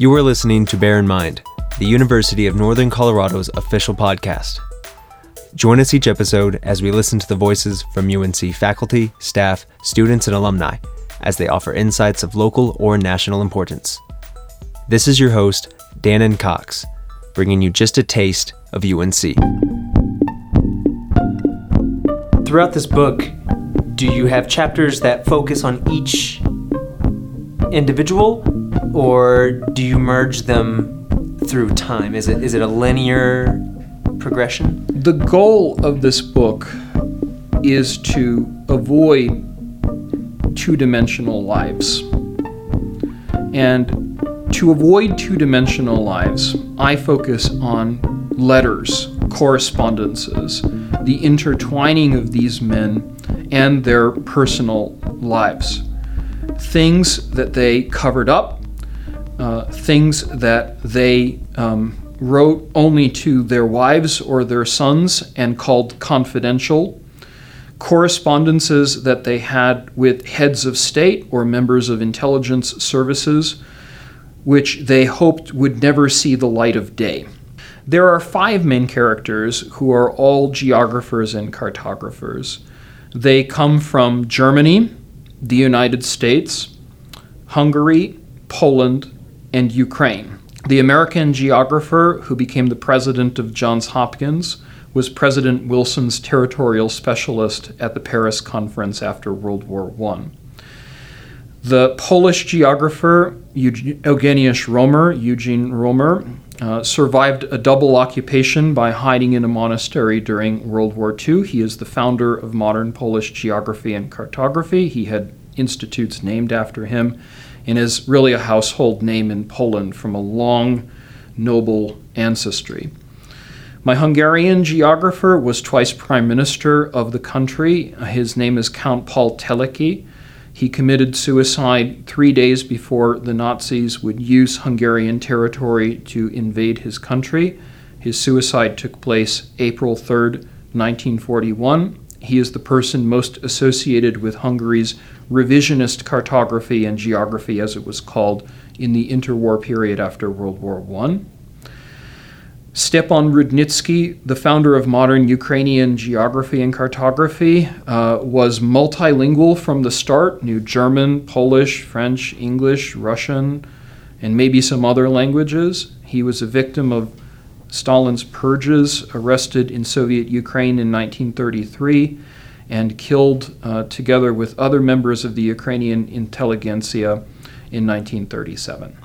You are listening to Bear in Mind, the University of Northern Colorado's official podcast. Join us each episode as we listen to the voices from UNC faculty, staff, students, and alumni as they offer insights of local or national importance. This is your host, Dannon Cox, bringing you just a taste of UNC. Throughout this book, do you have chapters that focus on each individual, or do you merge them through time? Is it is it a linear progression? The goal of this book is to avoid two dimensional lives. And to avoid two dimensional lives, I focus on letters, correspondences, the intertwining of these men and their personal lives. Things that they covered up, uh, things that they um, wrote only to their wives or their sons and called confidential, correspondences that they had with heads of state or members of intelligence services, which they hoped would never see the light of day. There are five main characters who are all geographers and cartographers. They come from Germany, the United States, Hungary, Poland, and Ukraine. The American geographer who became the president of Johns Hopkins was President Wilson's territorial specialist at the Paris Conference after World War I. The Polish geographer Eugeniusz Romer, Eugene Romer, uh, survived a double occupation by hiding in a monastery during World War II. He is the founder of modern Polish geography and cartography. He had institutes named after him and is really a household name in Poland from a long, noble ancestry. My Hungarian geographer was twice prime minister of the country. His name is Count Paul Teleki. He committed suicide three days before the Nazis would use Hungarian territory to invade his country. His suicide took place April 3, 1941. He is the person most associated with Hungary's revisionist cartography and geography, as it was called, in the interwar period after World War I. Stepan Rudnitsky, the founder of modern Ukrainian geography and cartography, uh, was multilingual from the start, knew German, Polish, French, English, Russian, and maybe some other languages. He was a victim of Stalin's purges, arrested in Soviet Ukraine in 1933, and killed uh, together with other members of the Ukrainian intelligentsia in 1937.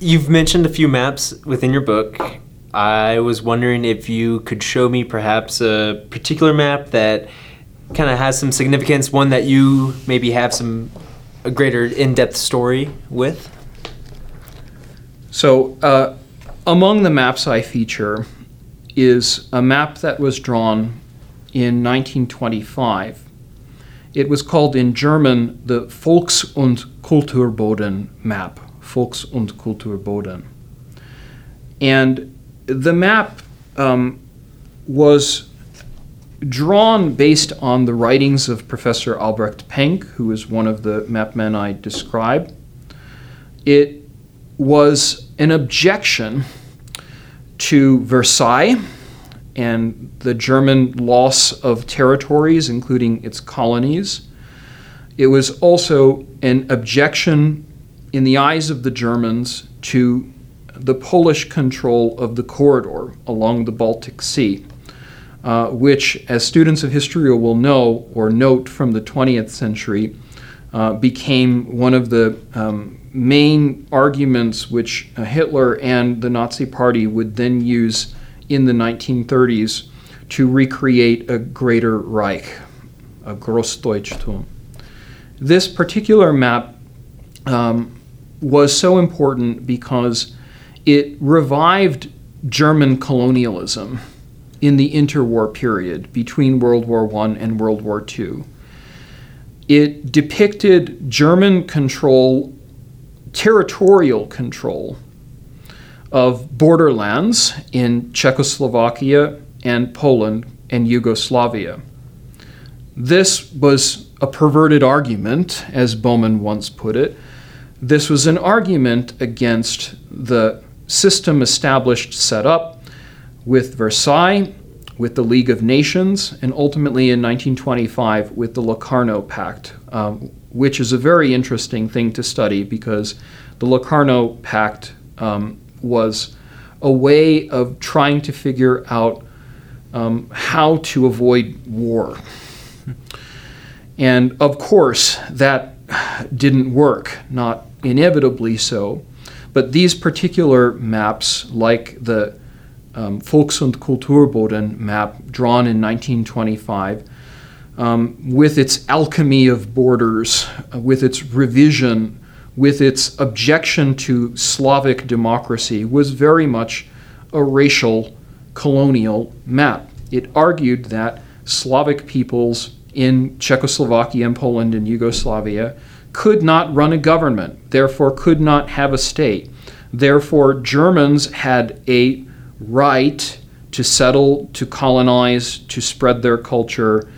You've mentioned a few maps within your book. I was wondering if you could show me perhaps a particular map that kind of has some significance, one that you maybe have some a greater in-depth story with. So, uh, among the maps I feature is a map that was drawn in 1925. It was called in German the Volks- und Kulturboden map, Volks- und Kulturboden. And the map um, was drawn based on the writings of Professor Albrecht Penck, who is one of the map men I described. It was an objection to Versailles and the German loss of territories, including its colonies. It was also an objection in the eyes of the Germans to the Polish control of the corridor along the Baltic Sea, uh, which, as students of history will know or note from the 20th century, uh, became one of the um, main arguments which uh, Hitler and the Nazi Party would then use in the 1930s to recreate a greater Reich, a Großdeutschtum. This particular map um, was so important because it revived German colonialism in the interwar period between World War I and World War II. It depicted German control, territorial control of borderlands in Czechoslovakia and Poland and Yugoslavia. This was a perverted argument, as Bowman once put it, this was an argument against the system established, set up with Versailles, with the League of Nations, and ultimately in 1925 with the Locarno Pact, um, which is a very interesting thing to study because the Locarno Pact um, was a way of trying to figure out um, how to avoid war. And of course, that didn't work, not inevitably so. But these particular maps, like the um, Volks- und Kulturboden map drawn in 1925, um, with its alchemy of borders, uh, with its revision, with its objection to Slavic democracy, was very much a racial colonial map. It argued that Slavic peoples in Czechoslovakia and Poland and Yugoslavia could not run a government, therefore, could not have a state. Therefore, Germans had a right to settle, to colonize, to spread their culture,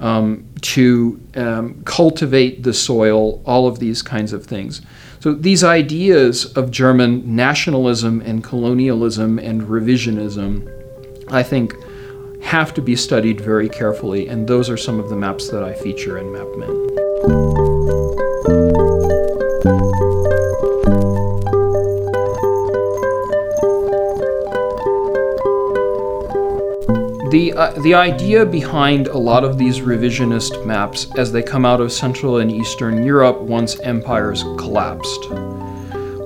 um, to um, cultivate the soil, all of these kinds of things. So, these ideas of German nationalism and colonialism and revisionism, I think, have to be studied very carefully, and those are some of the maps that I feature in MapMen. The, uh, the idea behind a lot of these revisionist maps as they come out of Central and Eastern Europe once empires collapsed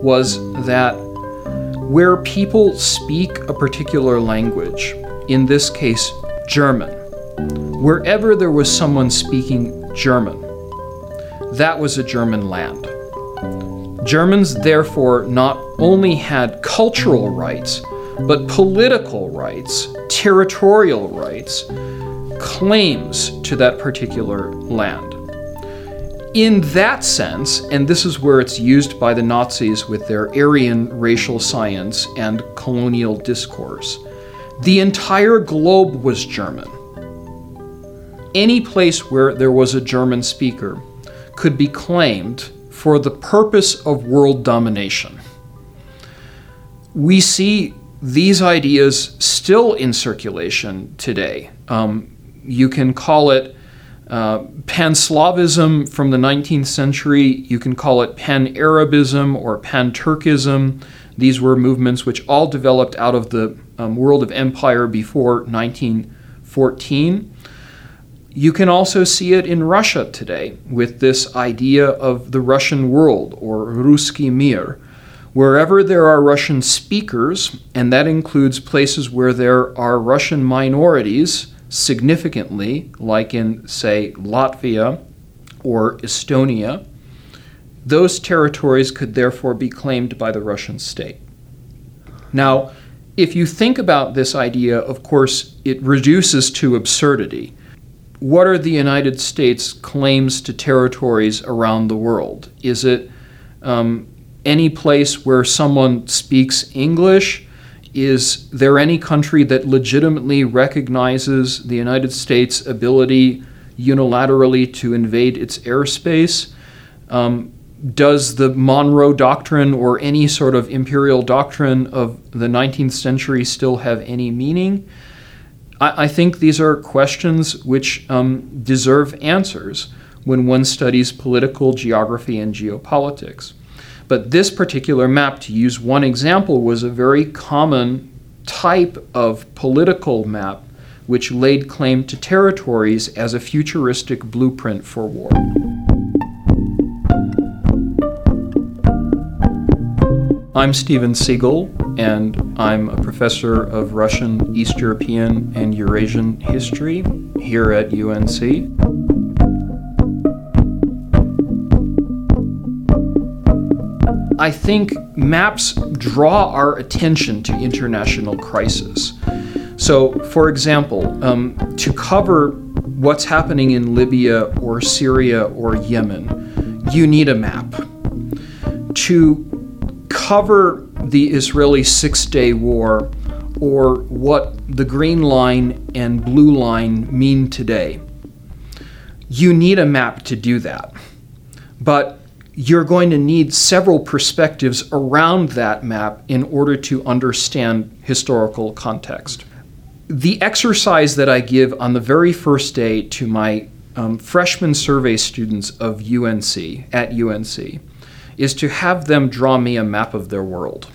was that where people speak a particular language, in this case German, wherever there was someone speaking German, that was a German land. Germans, therefore, not only had cultural rights, but political rights, territorial rights, claims to that particular land. In that sense, and this is where it's used by the Nazis with their Aryan racial science and colonial discourse, the entire globe was German. Any place where there was a German speaker could be claimed for the purpose of world domination. We see these ideas still in circulation today. Um, you can call it uh, Pan Slavism from the 19th century, you can call it Pan Arabism or Pan Turkism. These were movements which all developed out of the um, world of empire before 1914. You can also see it in Russia today with this idea of the Russian world or Ruski Mir Wherever there are Russian speakers, and that includes places where there are Russian minorities significantly, like in, say, Latvia or Estonia, those territories could therefore be claimed by the Russian state. Now, if you think about this idea, of course, it reduces to absurdity. What are the United States' claims to territories around the world? Is it um, any place where someone speaks English? Is there any country that legitimately recognizes the United States' ability unilaterally to invade its airspace? Um, does the Monroe Doctrine or any sort of imperial doctrine of the 19th century still have any meaning? I, I think these are questions which um, deserve answers when one studies political geography and geopolitics. But this particular map, to use one example, was a very common type of political map which laid claim to territories as a futuristic blueprint for war. I'm Steven Seegel, and I'm a professor of Russian, East European, and Eurasian history here at UNC. I think maps draw our attention to international crisis. So, for example, um, to cover what's happening in Libya or Syria or Yemen, you need a map. To cover the Israeli Six Day War or what the Green Line and Blue Line mean today, you need a map to do that. But you're going to need several perspectives around that map in order to understand historical context. The exercise that I give on the very first day to my um, freshman survey students of UNC, at UNC, is to have them draw me a map of their world.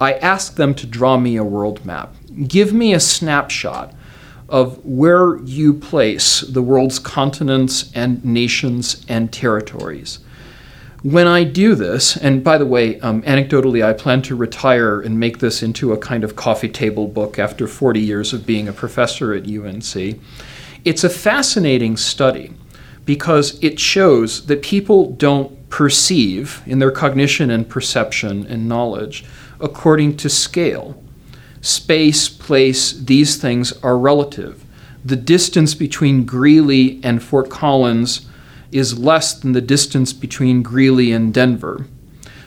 I ask them to draw me a world map. Give me a snapshot of where you place the world's continents and nations and territories. When I do this, and by the way, um, anecdotally, I plan to retire and make this into a kind of coffee table book after 40 years of being a professor at UNC. It's a fascinating study because it shows that people don't perceive in their cognition and perception and knowledge according to scale. Space, place, these things are relative. The distance between Greeley and Fort Collins is less than the distance between Greeley and Denver.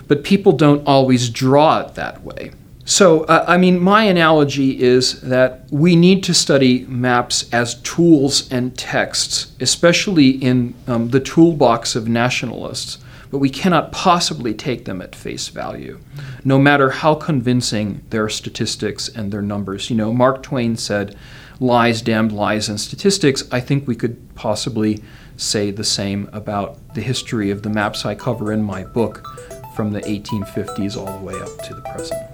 But people don't always draw it that way. So, uh, I mean, my analogy is that we need to study maps as tools and texts, especially in um, the toolbox of nationalists, but we cannot possibly take them at face value, no matter how convincing their statistics and their numbers. You know, Mark Twain said, lies, damned lies, and statistics. I think we could possibly say the same about the history of the maps I cover in my book from the 1850s all the way up to the present.